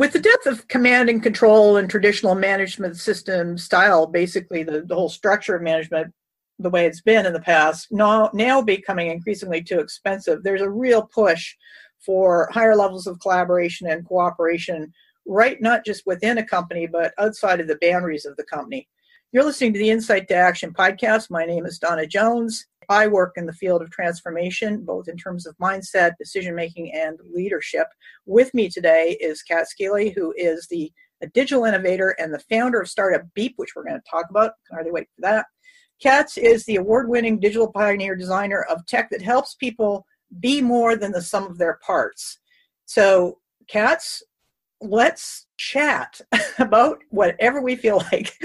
with the depth of command and control and traditional management system style, basically the, the whole structure of management, the way it's been in the past, now, now becoming increasingly too expensive, there's a real push for higher levels of collaboration and cooperation, right not just within a company, but outside of the boundaries of the company. You're listening to the Insight to Action podcast. My name is Dawna Jones. I work in the field of transformation, both in terms of mindset, decision making, and leadership. With me today is Kat Skeely, who is the digital innovator and the founder of Startup Beep, which we're going to talk about. Can hardly wait for that. Katz is the award winning digital pioneer designer of tech that helps people be more than the sum of their parts. So, Katz, let's chat about whatever we feel like.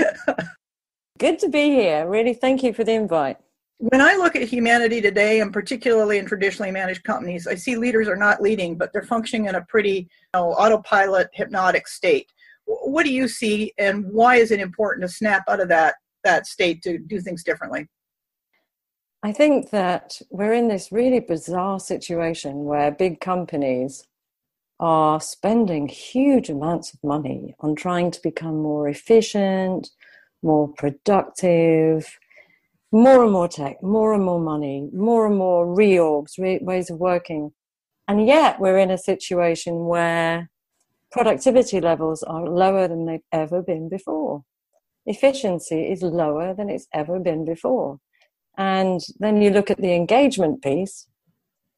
Good to be here. Really, thank you for the invite. When I look at humanity today, and particularly in traditionally managed companies, I see leaders are not leading, but they're functioning in a pretty you know, autopilot, hypnotic state. What do you see, and why is it important to snap out of that that state to do things differently? I think that we're in this really bizarre situation where big companies are spending huge amounts of money on trying to become more efficient, more productive, more and more tech, more and more money, more and more reorgs, re- ways of working. And yet we're in a situation where productivity levels are lower than they've ever been before. Efficiency is lower than it's ever been before. And then you look at the engagement piece,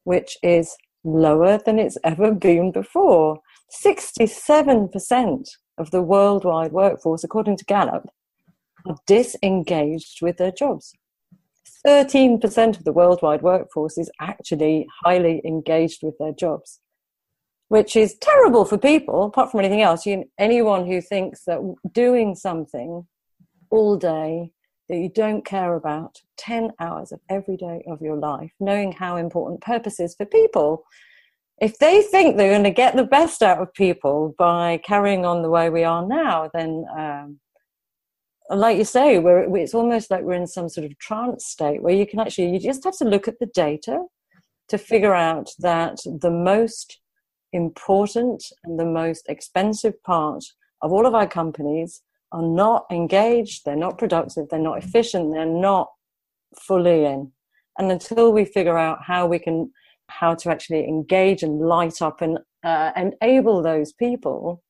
which is lower than it's ever been before. 67% of the worldwide workforce, according to Gallup, are disengaged with their jobs. 13% of the worldwide workforce is actually highly engaged with their jobs, which is terrible for people, apart from anything else. You, anyone who thinks that doing something all day that you don't care about 10 hours of every day of your life, knowing how important purpose is for people, if they think they're going to get the best out of people by carrying on the way we are now, then um, like you say, we're, it's almost like we're in some sort of trance state where you can actually, you just have to look at the data to figure out that the most important and the most expensive part of all of our companies are not engaged, they're not productive, they're not efficient, they're not fully in. And until we figure out how we can, how to actually engage and light up and uh, enable those people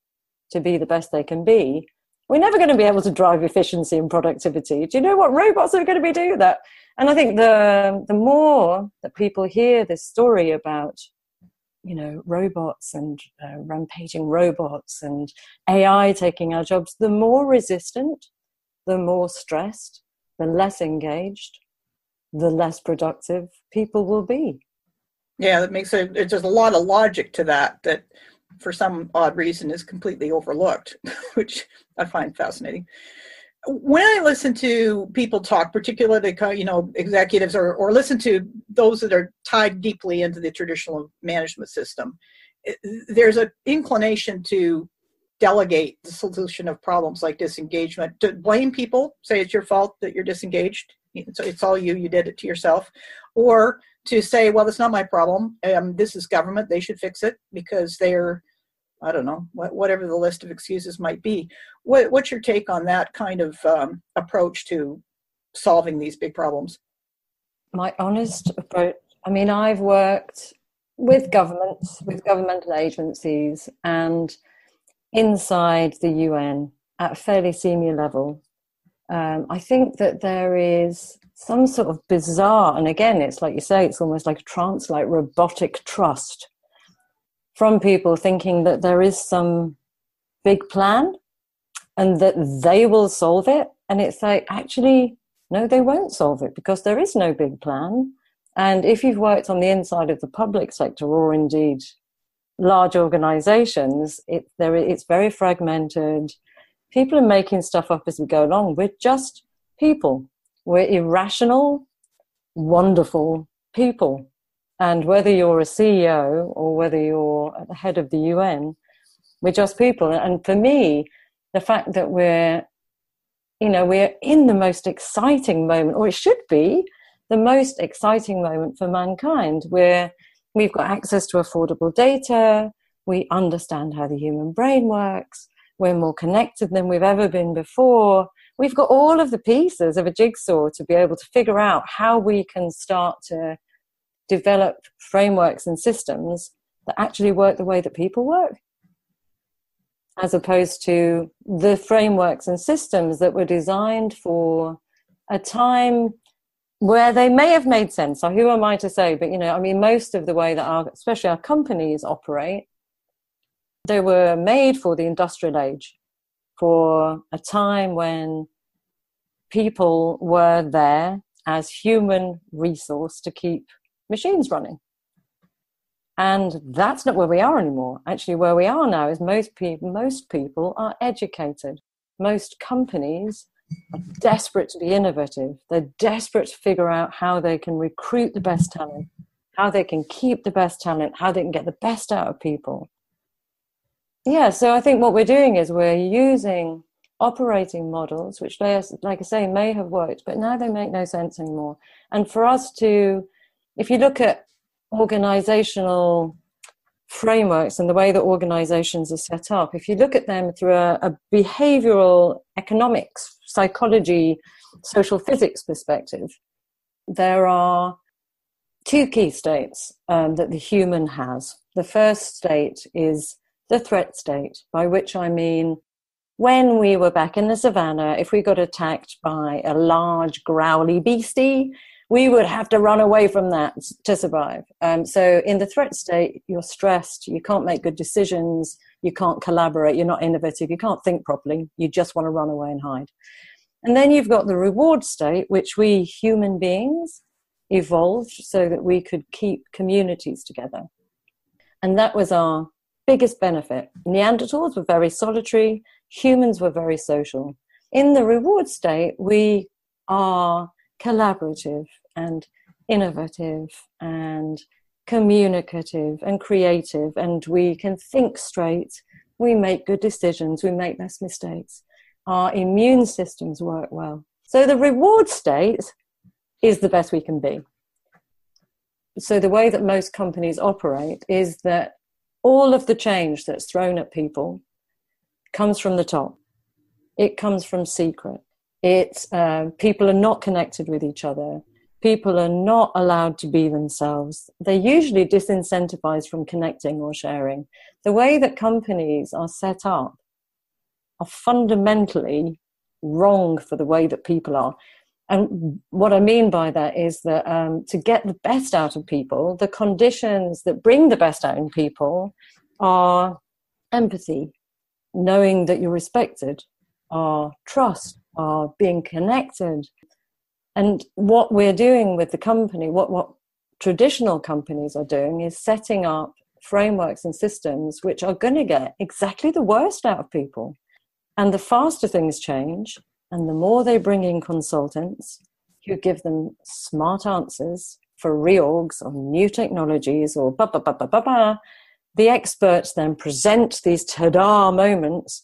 to be the best they can be, we're never going to be able to drive efficiency and productivity. Do you know what robots are going to be doing that? And I think the the more that people hear this story about, you know, robots and uh, rampaging robots and AI taking our jobs, the more resistant, the more stressed, the less engaged, the less productive people will be. Yeah, that makes it. There's a lot of logic to that. That for some odd reason is completely overlooked, which I find fascinating. When I listen to people talk, particularly you know executives, or or listen to those that are tied deeply into the traditional management system, there's an inclination to delegate the solution of problems like disengagement, to blame people, say it's your fault that you're disengaged, it's, it's all you, you did it to yourself, or to say, well, it's not my problem. Um, this is government; they should fix it because they're I don't know, whatever the list of excuses might be. What, what's your take on that kind of um, approach to solving these big problems? My honest approach, I mean, I've worked with governments, with governmental agencies, and inside the UN at a fairly senior level. Um, I think that there is some sort of bizarre, and again, it's like you say, it's almost like a trance like robotic trust from people thinking that there is some big plan and that they will solve it. And it's like, actually, no, they won't solve it because there is no big plan. And if you've worked on the inside of the public sector or indeed large organizations, it, there, it's very fragmented. People are making stuff up as we go along. We're just people. We're irrational, wonderful people. And whether you're a CEO or whether you're at the head of the UN, we're just people. And for me, the fact that we're, you know, we're in the most exciting moment, or it should be the most exciting moment for mankind, where we've got access to affordable data, We understand how the human brain works. We're more connected than we've ever been before. We've got all of the pieces of a jigsaw to be able to figure out how we can start to develop frameworks and systems that actually work the way that people work as opposed to the frameworks and systems that were designed for a time where they may have made sense. So who am I to say? But you know, I mean, most of the way that our, especially our companies operate, they were made for the industrial age, for a time when people were there as human resource to keep machines running. And that's not where we are anymore. Actually, where we are now is most people, most people are educated. Most companies are desperate to be innovative. They're desperate to figure out how they can recruit the best talent, how they can keep the best talent, how they can get the best out of people. Yeah, so I think what we're doing is we're using operating models, which, like I say, may have worked, but now they make no sense anymore. And for us to, if you look at organizational frameworks and the way that organizations are set up, if you look at them through a, a behavioral economics, psychology, social physics perspective, there are two key states um, that the human has. The first state is the threat state, by which I mean when we were back in the savannah, if we got attacked by a large growly beastie, we would have to run away from that to survive. Um, so, in the threat state, you're stressed, you can't make good decisions, you can't collaborate, you're not innovative, you can't think properly, you just want to run away and hide. And then you've got the reward state, which we human beings evolved so that we could keep communities together. And that was our biggest benefit. Neanderthals were very solitary, humans were very social. In the reward state, we are collaborative and innovative and communicative and creative, and we can think straight. We make good decisions, we make less mistakes. Our immune systems work well. So, the reward state is the best we can be. So, the way that most companies operate is that all of the change that's thrown at people comes from the top, it comes from secret. It's uh, people are not connected with each other. People are not allowed to be themselves. They're usually disincentivized from connecting or sharing. The way that companies are set up are fundamentally wrong for the way that people are. And what I mean by that is that um, to get the best out of people, the conditions that bring the best out in people are empathy, knowing that you're respected, are trust, are being connected. And what we're doing with the company, what, what traditional companies are doing, is setting up frameworks and systems which are going to get exactly the worst out of people. And the faster things change, and the more they bring in consultants who give them smart answers for reorgs or new technologies or ba ba ba ba ba ba, the experts then present these ta-da moments.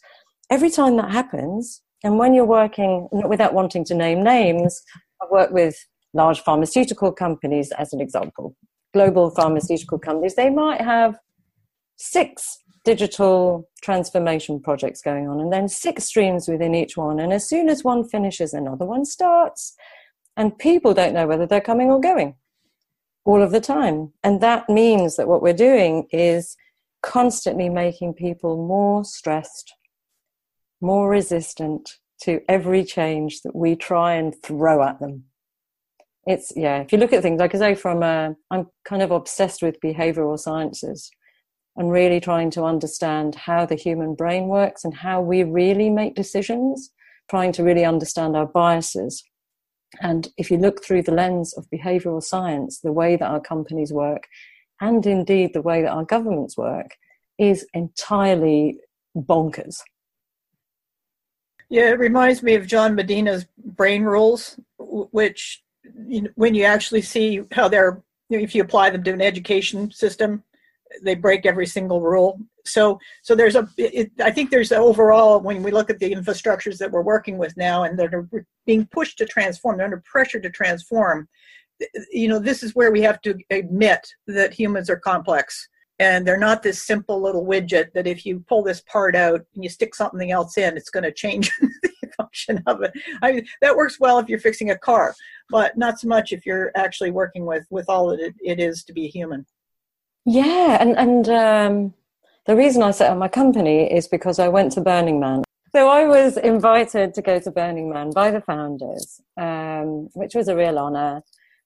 Every time that happens, and when you're working, without wanting to name names, I've worked with large pharmaceutical companies as an example. Global pharmaceutical companies, they might have six digital transformation projects going on and then six streams within each one. And as soon as one finishes, another one starts. And people don't know whether they're coming or going all of the time. And that means that what we're doing is constantly making people more stressed, more resistant to every change that we try and throw at them. It's, yeah, if you look at things, like I say, from a, I'm kind of obsessed with behavioral sciences and really trying to understand how the human brain works and how we really make decisions, trying to really understand our biases. And if you look through the lens of behavioral science, the way that our companies work, and indeed the way that our governments work, is entirely bonkers. Yeah, it reminds me of John Medina's brain rules, which you know, when you actually see how they're, if you apply them to an education system, they break every single rule. So, so there's a. It, I think there's overall when we look at the infrastructures that we're working with now and that are being pushed to transform, they're under pressure to transform. You know, this is where we have to admit that humans are complex and they're not this simple little widget that if you pull this part out and you stick something else in it's going to change the function of it. I mean that works well if you're fixing a car but not so much if you're actually working with with all that it, it is to be human. Yeah and and um, the reason i set up my company is because i went to burning man. So i was invited to go to burning man by the founders um, which was a real honor.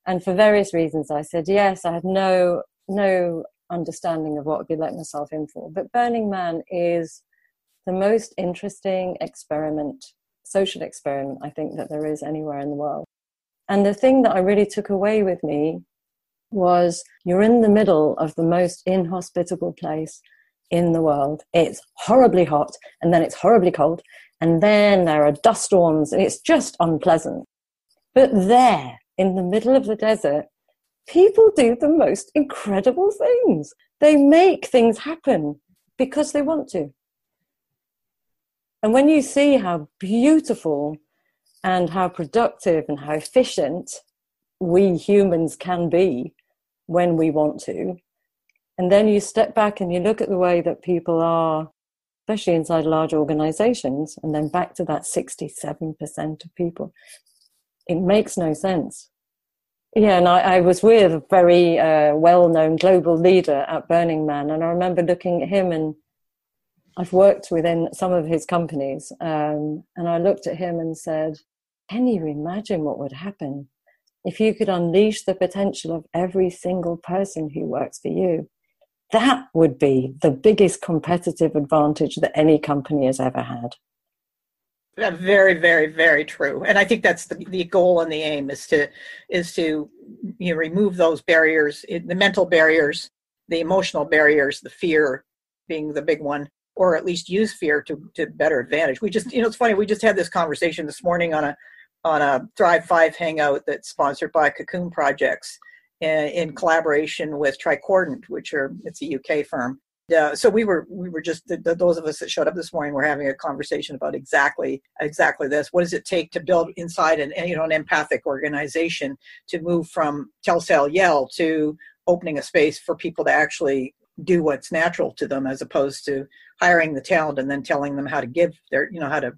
And for various reasons i said yes. I had no no understanding of what I'd be letting myself in for. But Burning Man is the most interesting experiment, social experiment, I think, that there is anywhere in the world. And the thing that I really took away with me was you're in the middle of the most inhospitable place in the world. It's horribly hot, and then it's horribly cold, and then there are dust storms, and it's just unpleasant. But there, in the middle of the desert, people do the most incredible things. They make things happen because they want to. And when you see how beautiful and how productive and how efficient we humans can be when we want to, and then you step back and you look at the way that people are, especially inside large organizations, and then back to that 67% of people, it makes no sense. Yeah, and I, I was with a very uh, well known global leader at Burning Man, and I remember looking at him, and I've worked within some of his companies, um, and I looked at him and said, Can you imagine what would happen if you could unleash the potential of every single person who works for you? That would be the biggest competitive advantage that any company has ever had very very very true. And i think that's the, the goal and the aim is to is to you know remove those barriers the mental barriers the emotional barriers the fear being the big one or at least use fear to to better advantage. We just you know it's funny we just had this conversation this morning on a on a thrive five hangout that's sponsored by cocoon projects in, in collaboration with tricordant which are it's a uk firm yeah so we were we were just the, the, those of us that showed up this morning were having a conversation about exactly exactly this. What does it take to build inside an you know an empathic organization to move from tell sell yell to opening a space for people to actually do what's natural to them as opposed to hiring the talent and then telling them how to give their you know how to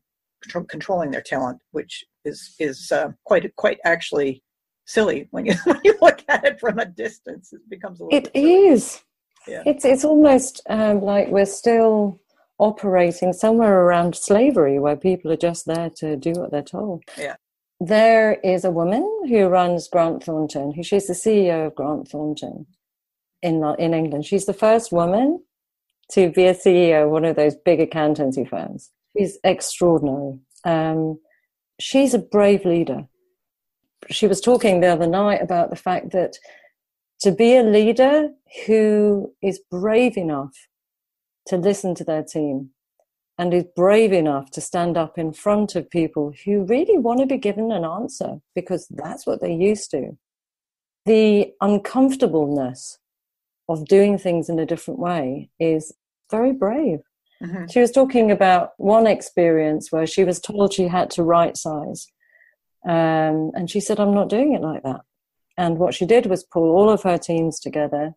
controlling their talent which is is uh, quite quite actually silly when you when you look at it from a distance. It becomes a little it is yeah. It's it's almost um, like we're still operating somewhere around slavery, where people are just there to do what they're told. Yeah. There is a woman who runs Grant Thornton, who she's the CEO of Grant Thornton in in England. She's the first woman to be a CEO of one of those big accountancy firms. She's extraordinary. Um, she's a brave leader. She was talking the other night about the fact that to be a leader who is brave enough to listen to their team and is brave enough to stand up in front of people who really want to be given an answer because that's what they're used to. The uncomfortableness of doing things in a different way is very brave. Mm-hmm. She was talking about one experience where she was told she had to right size. Um, and she said, I'm not doing it like that. And what she did was pull all of her teams together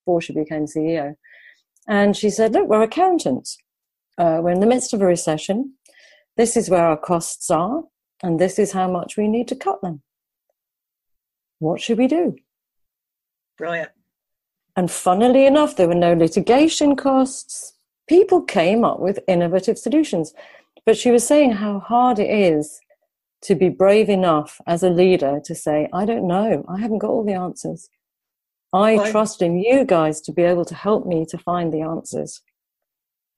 before she became CEO. And she said, Look, we're accountants. Uh, we're in the midst of a recession. This is where our costs are, and this is how much we need to cut them. What should we do? Brilliant. And funnily enough, there were no litigation costs. People came up with innovative solutions. But she was saying how hard it is to be brave enough as a leader to say, I don't know, I haven't got all the answers. I well, trust in you guys to be able to help me to find the answers.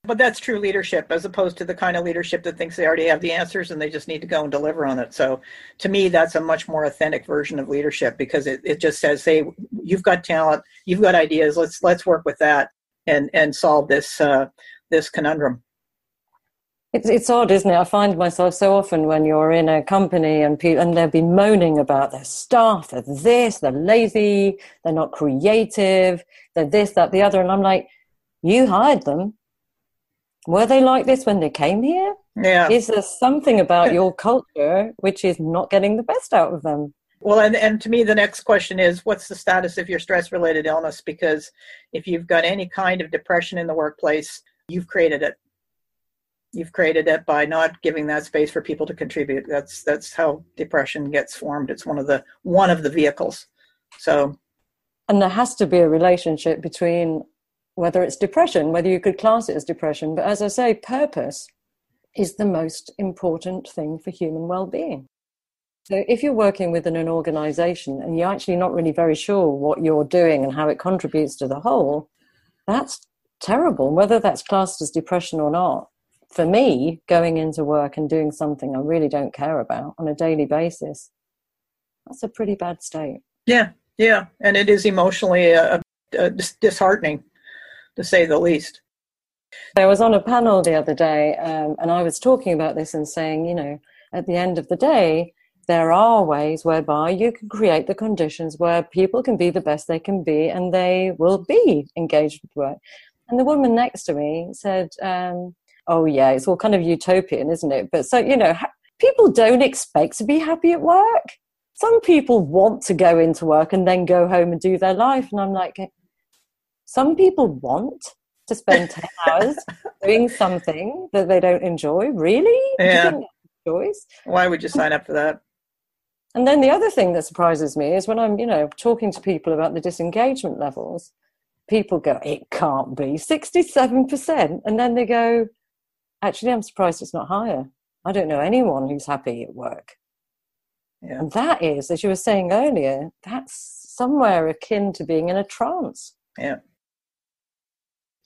But that's true leadership as opposed to the kind of leadership that thinks they already have the answers and they just need to go and deliver on it. So to me, that's a much more authentic version of leadership because it, it just says, hey, you've got talent, you've got ideas, let's let's work with that and and solve this uh, this conundrum. It's, it's odd, isn't it? I find myself so often when you're in a company and people, and they'll be moaning about their staff, they're this, they're lazy, they're not creative, they're this, that, the other. And I'm like, you hired them. Were they like this when they came here? Yeah. Is there something about your culture which is not getting the best out of them? Well, and, and to me, the next question is what's the status of your stress related illness? Because if you've got any kind of depression in the workplace, you've created it. You've created it by not giving that space for people to contribute. That's that's how depression gets formed. It's one of the one of the vehicles. So and there has to be a relationship between whether it's depression, whether you could class it as depression, but as I say, purpose is the most important thing for human well-being. So if you're working within an organization and you're actually not really very sure what you're doing and how it contributes to the whole, that's terrible, whether that's classed as depression or not. For me, going into work and doing something I really don't care about on a daily basis, that's a pretty bad state. Yeah, yeah. And it is emotionally uh, uh, disheartening, to say the least. I was on a panel the other day um, and I was talking about this and saying, you know, at the end of the day, there are ways whereby you can create the conditions where people can be the best they can be and they will be engaged with work. And the woman next to me said, um, Oh, yeah, it's all kind of utopian, isn't it? But so, you know, ha- people don't expect to be happy at work. Some people want to go into work and then go home and do their life. And I'm like, some people want to spend 10 hours doing something that they don't enjoy. Really? Yeah. Choice? Why would you sign up for that? And then the other thing that surprises me is when I'm, you know, talking to people about the disengagement levels, people go, it can't be 67%. And then they go, actually, I'm surprised it's not higher. I don't know anyone who's happy at work. Yeah. And that is, as you were saying earlier, that's somewhere akin to being in a trance. Yeah.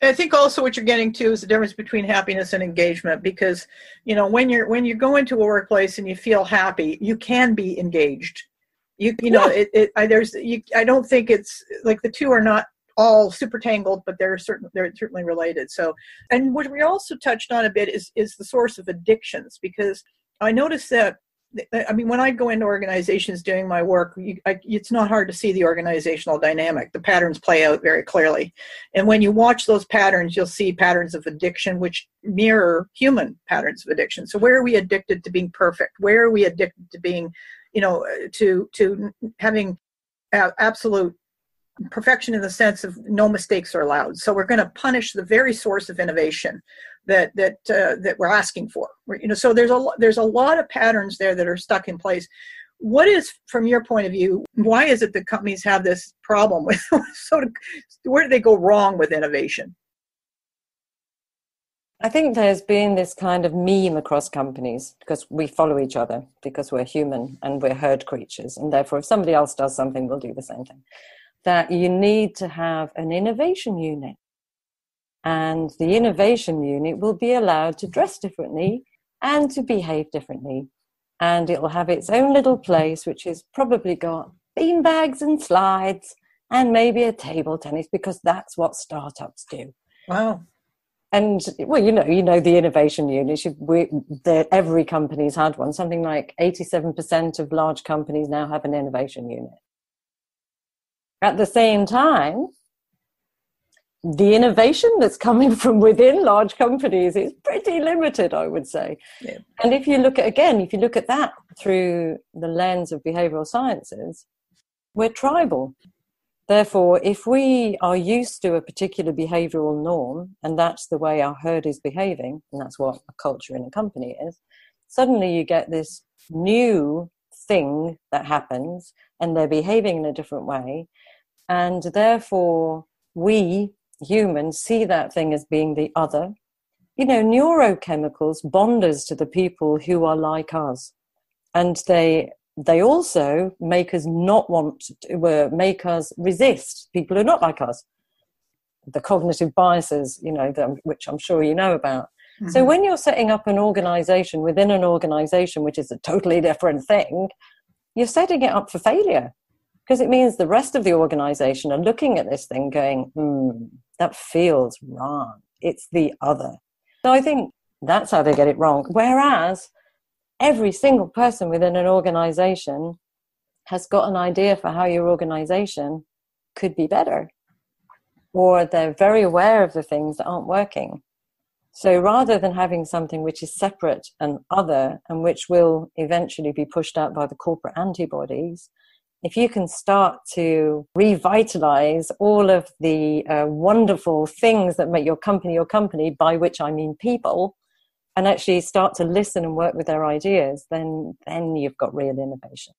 I think also what you're getting to is the difference between happiness and engagement because you know when you're when you go into a workplace and you feel happy, you can be engaged. You you know yeah. it, it I, there's you, I don't think it's like the two are not all super tangled, but they're certain they're certainly related. So and what we also touched on a bit is is the source of addictions because I noticed that I mean, when I go into organizations doing my work, you, I, it's not hard to see the organizational dynamic. The patterns play out very clearly. And when you watch those patterns, you'll see patterns of addiction which mirror human patterns of addiction. So, where are we addicted to being perfect? Where are we addicted to being, you know, to, to having absolute perfection in the sense of no mistakes are allowed. So, we're going to punish the very source of innovation that that uh, that we're asking for. You know, so there's a there's a lot of patterns there that are stuck in place. What is, from your point of view, why is it that companies have this problem with? so, where do they go wrong with innovation? I think there's been this kind of meme across companies because we follow each other because we're human and we're herd creatures, and therefore, if somebody else does something, we'll do the same thing. That you need to have an innovation unit and the innovation unit will be allowed to dress differently and to behave differently. And it will have its own little place, which has probably got bean bags and slides and maybe a table tennis because that's what startups do. Wow. And well, you know, you know the innovation unit. We, every company's had one. Something like eighty-seven percent of large companies now have an innovation unit. At the same time, the innovation that's coming from within large companies is pretty limited, I would say. Yeah. And if you look at, again, if you look at that through the lens of behavioral sciences, we're tribal. Therefore, if we are used to a particular behavioral norm, and that's the way our herd is behaving, and that's what a culture in a company is, suddenly you get this new thing that happens, and they're behaving in a different way. And therefore, we humans see that thing as being the other. You know, neurochemicals bond us to the people who are like us. And they they also make us not want to uh, make us resist people who are not like us. The cognitive biases, you know, which I'm sure you know about. Mm-hmm. So when you're setting up an organization within an organization, which is a totally different thing, you're setting it up for failure because it means the rest of the organization are looking at this thing going, hmm, that feels wrong. It's the other. So I think that's how they get it wrong. Whereas every single person within an organization has got an idea for how your organization could be better, or they're very aware of the things that aren't working. So rather than having something which is separate and other and which will eventually be pushed out by the corporate antibodies, if you can start to revitalize all of the uh, wonderful things that make your company your company, by which I mean people, and actually start to listen and work with their ideas, then then you've got real innovation.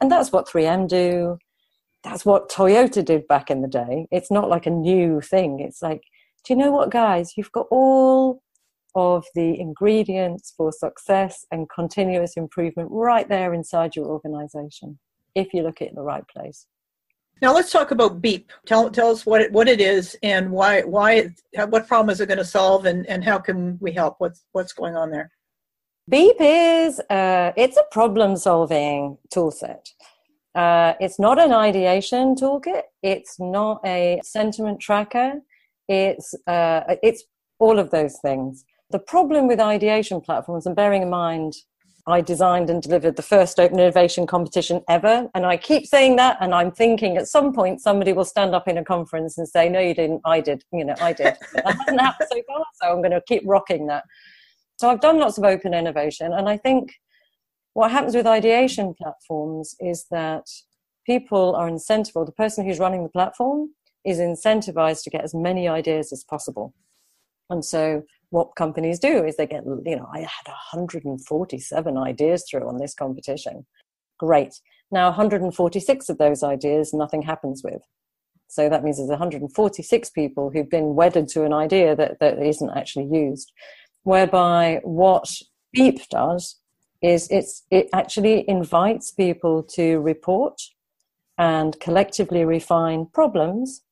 And that's what 3M do. That's what Toyota did back in the day. It's not like a new thing. It's like, do you know what, guys? You've got all of the ingredients for success and continuous improvement right there inside your organization if you look at it in the right place. Now let's talk about Beep. Tell tell us what it, what it is and why why what problem is it going to solve and, and how can we help? What's what's going on there? Beep is uh, it's a problem solving toolset. Uh, it's not an ideation toolkit. It's not a sentiment tracker. It's uh, it's all of those things. The problem with ideation platforms, and bearing in mind I designed and delivered the first open innovation competition ever. And I keep saying that, and I'm thinking at some point somebody will stand up in a conference and say, No, you didn't, I did. You know, I did. that hasn't happened so far, so I'm going to keep rocking that. So I've done lots of open innovation, and I think what happens with ideation platforms is that people are incentivized, the person who's running the platform is incentivized to get as many ideas as possible. And so what companies do is they get, you know, I had 147 ideas through on this competition. Great. Now, 146 of those ideas, nothing happens with. So that means there's 146 people who've been wedded to an idea that, that isn't actually used. Whereby what Beep does is it's, it actually invites people to report and collectively refine problems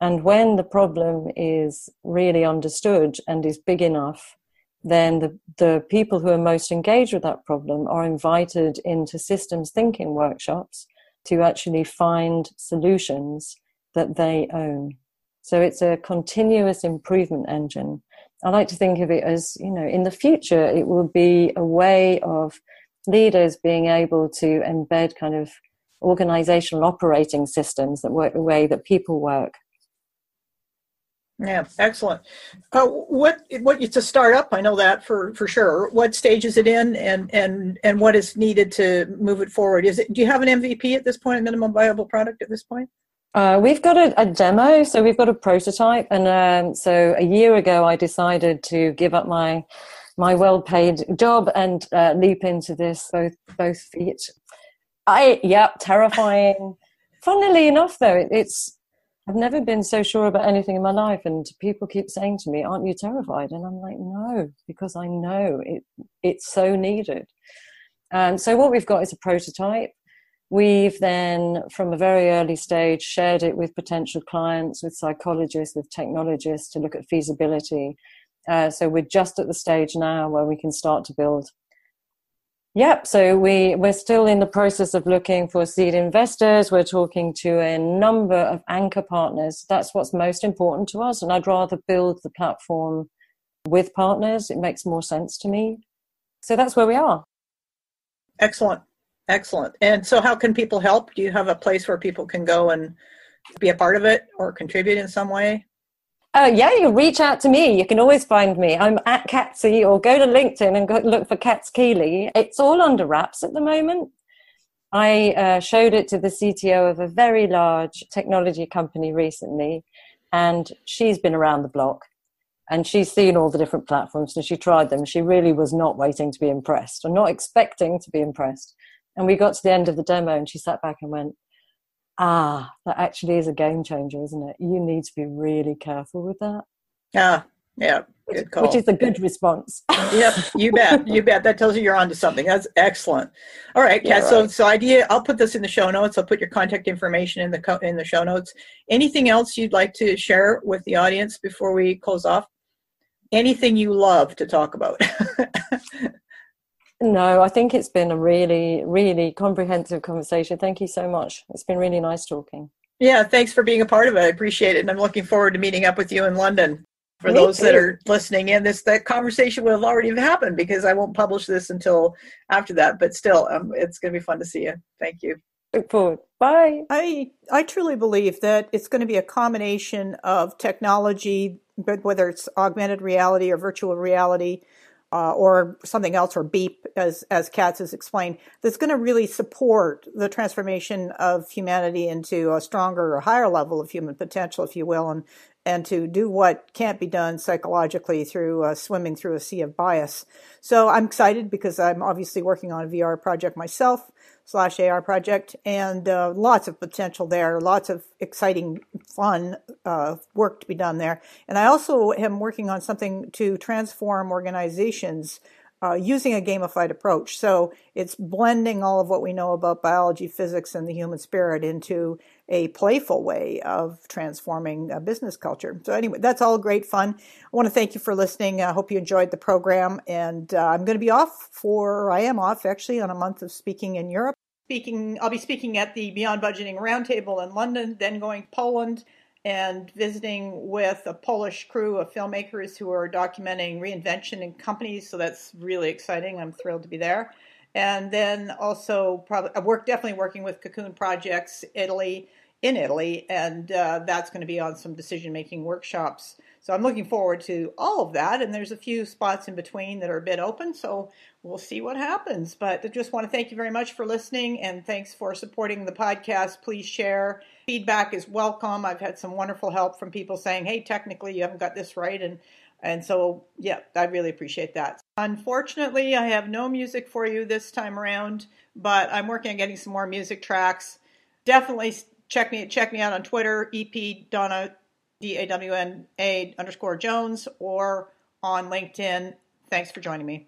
and when the problem is really understood and is big enough, then the, the people who are most engaged with that problem are invited into systems thinking workshops to actually find solutions that they own. So it's a continuous improvement engine. I like to think of it as, you know, in the future, it will be a way of leaders being able to embed kind of organizational operating systems that work the way that people work yeah, excellent. Uh, what what it's a startup? I know that for for sure. What stage is it in, and and and what is needed to move it forward? Is it? Do you have an MVP at this point? A minimum viable product at this point? Uh, we've got a, a, demo, so we've got a prototype, and um, so a year ago I decided to give up my my well paid job and uh, leap into this both both feet. I yeah, terrifying. Funnily enough, though, it, it's I've never been so sure about anything in my life, and people keep saying to me, "Aren't you terrified?" And I'm like, "No," because I know it. It's so needed. And so what we've got is a prototype. We've then, from a very early stage, shared it with potential clients, with psychologists, with technologists to look at feasibility. Uh, so we're just at the stage now where we can start to build Yep. So we we're still in the process of looking for seed investors. We're talking to a number of anchor partners. That's what's most important to us. And I'd rather build the platform with partners. It makes more sense to me. So that's where we are. Excellent. Excellent. And so how can people help? Do you have a place where people can go and be a part of it or contribute in some way? Uh, yeah, you reach out to me. You can always find me. I'm at Catsy or go to LinkedIn and go look for Kat Skeely. It's all under wraps at the moment. I uh, showed it to the CTO of a very large technology company recently, and she's been around the block and she's seen all the different platforms and she tried them. She really was not waiting to be impressed or not expecting to be impressed. And we got to the end of the demo and she sat back and went, ah, that actually is a game changer, isn't it? You need to be really careful with that. Yeah, yeah. Good call. Which is a good response. yep, you bet. You bet. That tells you you're onto something. That's excellent. All right, Kat. Yeah, so, so idea. I'll put this in the show notes. I'll put your contact information in the co- in the show notes. Anything else you'd like to share with the audience before we close off? Anything you love to talk about? No, I think it's been a really, really comprehensive conversation. Thank you so much. It's been really nice talking. Yeah, thanks for being a part of it. I appreciate it. And I'm looking forward to meeting up with you in London. For Me those too. that are listening in, this that conversation would have already happened because I won't publish this until after that. But still, um, it's going to be fun to see you. Thank you. Look forward. Bye. I I truly believe that it's going to be a combination of technology, but whether it's augmented reality or virtual reality, uh, or something else, or beep, as as Katz has explained, that's going to really support the transformation of humanity into a stronger or higher level of human potential, if you will, and and to do what can't be done psychologically through uh, swimming through a sea of bias. So I'm excited because I'm obviously working on a VR project myself slash AR project, and uh, lots of potential there, lots of exciting, fun uh, work to be done there. And I also am working on something to transform organizations uh, using a gamified approach. So it's blending all of what we know about biology, physics, and the human spirit into a playful way of transforming a business culture. So anyway, that's all great fun. I want to thank you for listening. I hope you enjoyed the program. And uh, I'm going to be off for, I am off actually on a month of speaking in Europe. Speaking, I'll be speaking at the Beyond Budgeting Roundtable in London, then going to Poland and visiting with a Polish crew of filmmakers who are documenting reinvention in companies. So that's really exciting. I'm thrilled to be there. And then also, probably, I work definitely working with Cocoon Projects Italy in Italy, and uh, that's going to be on some decision making workshops. So I'm looking forward to all of that. And there's a few spots in between that are a bit open. So we'll see what happens. But I just want to thank you very much for listening and thanks for supporting the podcast. Please share. Feedback is welcome. I've had some wonderful help from people saying, hey, technically you haven't got this right. And and so, yeah, I really appreciate that. Unfortunately, I have no music for you this time around, but I'm working on getting some more music tracks. Definitely check me check me out on Twitter, EP Dawna D A W N A underscore Jones, or on LinkedIn. Thanks for joining me.